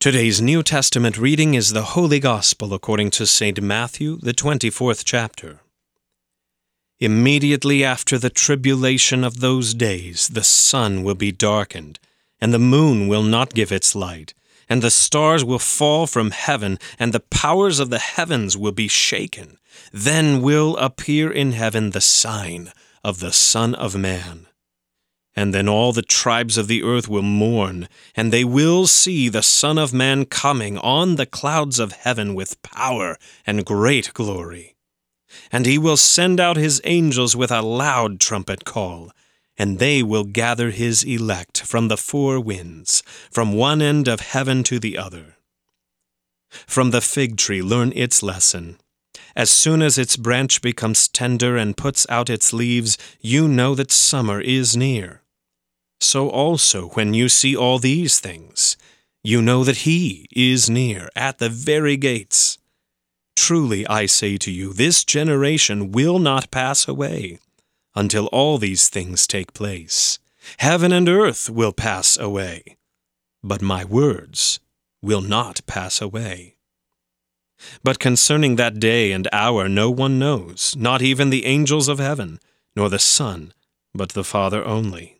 Today's New Testament reading is the Holy Gospel according to St. Matthew, the 24th chapter. Immediately after the tribulation of those days, the sun will be darkened, and the moon will not give its light, and the stars will fall from heaven, and the powers of the heavens will be shaken. Then will appear in heaven the sign of the Son of Man. And then all the tribes of the earth will mourn, and they will see the Son of Man coming on the clouds of heaven with power and great glory. And he will send out his angels with a loud trumpet call, and they will gather his elect from the four winds, from one end of heaven to the other. From the fig tree learn its lesson. As soon as its branch becomes tender and puts out its leaves, you know that summer is near. So also, when you see all these things, you know that He is near, at the very gates. Truly I say to you, this generation will not pass away until all these things take place. Heaven and earth will pass away, but my words will not pass away. But concerning that day and hour no one knows, not even the angels of heaven, nor the Son, but the Father only.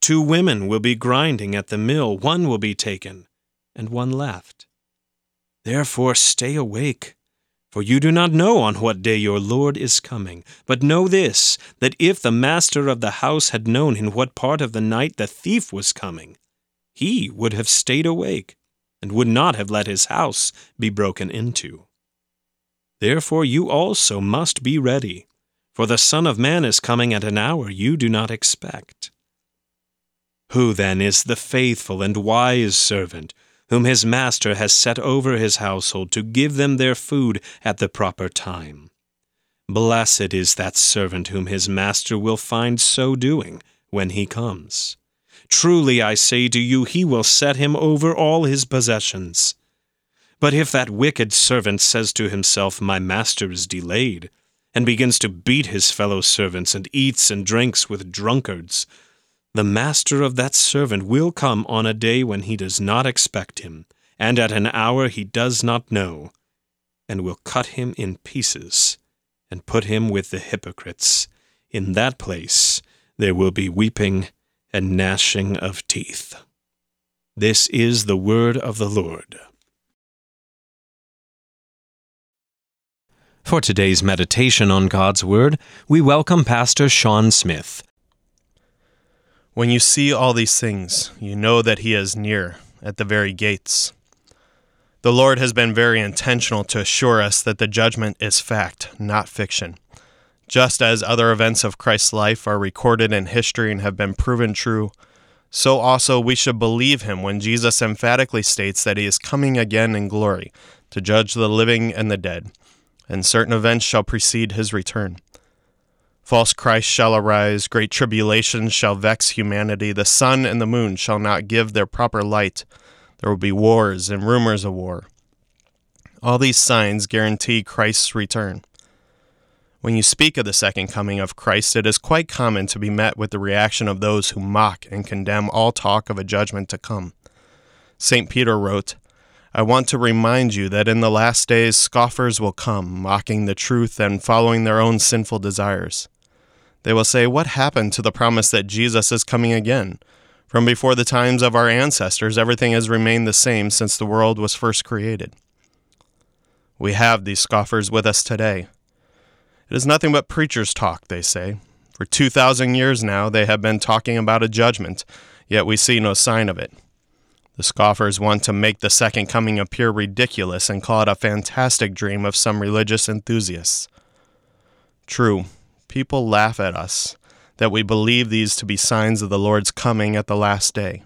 Two women will be grinding at the mill, one will be taken, and one left. Therefore stay awake, for you do not know on what day your Lord is coming. But know this, that if the master of the house had known in what part of the night the thief was coming, he would have stayed awake and would not have let his house be broken into. Therefore you also must be ready, for the Son of Man is coming at an hour you do not expect. Who then is the faithful and wise servant, whom his master has set over his household to give them their food at the proper time? Blessed is that servant whom his master will find so doing when he comes. Truly I say to you, he will set him over all his possessions. But if that wicked servant says to himself, My master is delayed, and begins to beat his fellow servants, and eats and drinks with drunkards, the master of that servant will come on a day when he does not expect him, and at an hour he does not know, and will cut him in pieces, and put him with the hypocrites. In that place there will be weeping and gnashing of teeth. This is the word of the Lord. For today's meditation on God's Word, we welcome Pastor Sean Smith. When you see all these things, you know that He is near, at the very gates. The Lord has been very intentional to assure us that the judgment is fact, not fiction. Just as other events of Christ's life are recorded in history and have been proven true, so also we should believe him when Jesus emphatically states that he is coming again in glory to judge the living and the dead, and certain events shall precede his return. False Christ shall arise, great tribulations shall vex humanity, the sun and the moon shall not give their proper light, there will be wars and rumors of war. All these signs guarantee Christ's return. When you speak of the second coming of Christ, it is quite common to be met with the reaction of those who mock and condemn all talk of a judgment to come. St. Peter wrote, I want to remind you that in the last days scoffers will come, mocking the truth and following their own sinful desires. They will say, What happened to the promise that Jesus is coming again? From before the times of our ancestors, everything has remained the same since the world was first created. We have these scoffers with us today. It is nothing but preachers' talk, they say. For 2,000 years now, they have been talking about a judgment, yet we see no sign of it. The scoffers want to make the second coming appear ridiculous and call it a fantastic dream of some religious enthusiasts. True, people laugh at us that we believe these to be signs of the Lord's coming at the last day.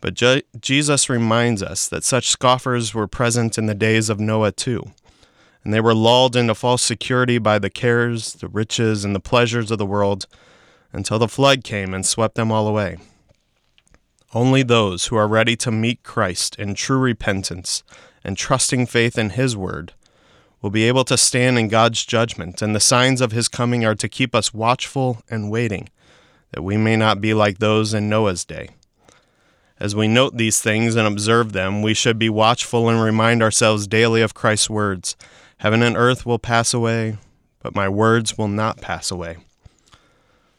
But Je- Jesus reminds us that such scoffers were present in the days of Noah too, and they were lulled into false security by the cares, the riches, and the pleasures of the world until the flood came and swept them all away. Only those who are ready to meet Christ in true repentance and trusting faith in His word will be able to stand in God's judgment, and the signs of His coming are to keep us watchful and waiting, that we may not be like those in Noah's day. As we note these things and observe them, we should be watchful and remind ourselves daily of Christ's words Heaven and earth will pass away, but my words will not pass away.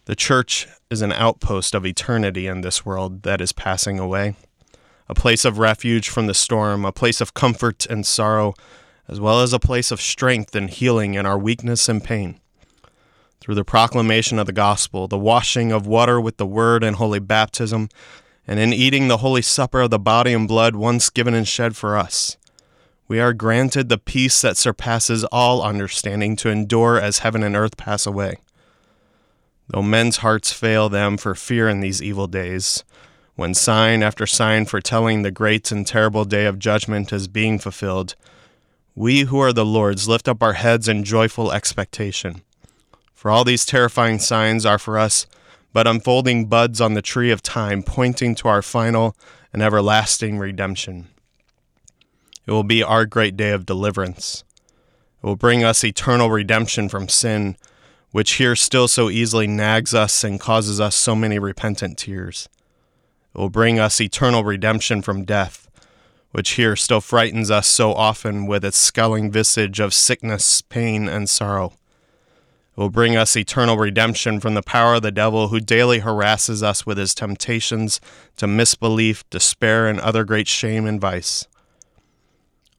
The church is an outpost of eternity in this world that is passing away, a place of refuge from the storm, a place of comfort and sorrow, as well as a place of strength and healing in our weakness and pain. Through the proclamation of the gospel, the washing of water with the word and holy baptism, and in eating the holy supper of the body and blood once given and shed for us, we are granted the peace that surpasses all understanding to endure as heaven and earth pass away. Though men's hearts fail them for fear in these evil days, when sign after sign foretelling the great and terrible day of judgment is being fulfilled, we who are the Lord's lift up our heads in joyful expectation. For all these terrifying signs are for us but unfolding buds on the tree of time, pointing to our final and everlasting redemption. It will be our great day of deliverance. It will bring us eternal redemption from sin, which here still so easily nags us and causes us so many repentant tears. It will bring us eternal redemption from death, which here still frightens us so often with its scowling visage of sickness, pain, and sorrow. It will bring us eternal redemption from the power of the devil who daily harasses us with his temptations to misbelief, despair, and other great shame and vice.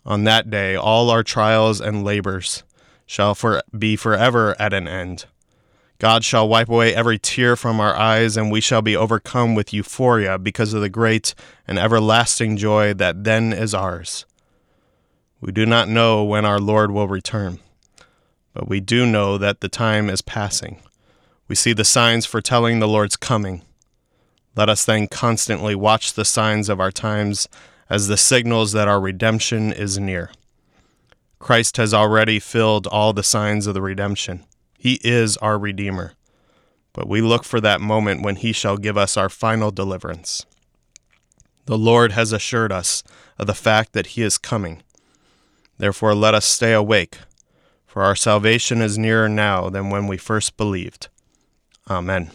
On that day, all our trials and labors shall for, be forever at an end. God shall wipe away every tear from our eyes, and we shall be overcome with euphoria because of the great and everlasting joy that then is ours. We do not know when our Lord will return but we do know that the time is passing. We see the signs foretelling the Lord's coming. Let us then constantly watch the signs of our times as the signals that our redemption is near. Christ has already filled all the signs of the redemption. He is our Redeemer. But we look for that moment when He shall give us our final deliverance. The Lord has assured us of the fact that He is coming. Therefore, let us stay awake for our salvation is nearer now than when we first believed. Amen.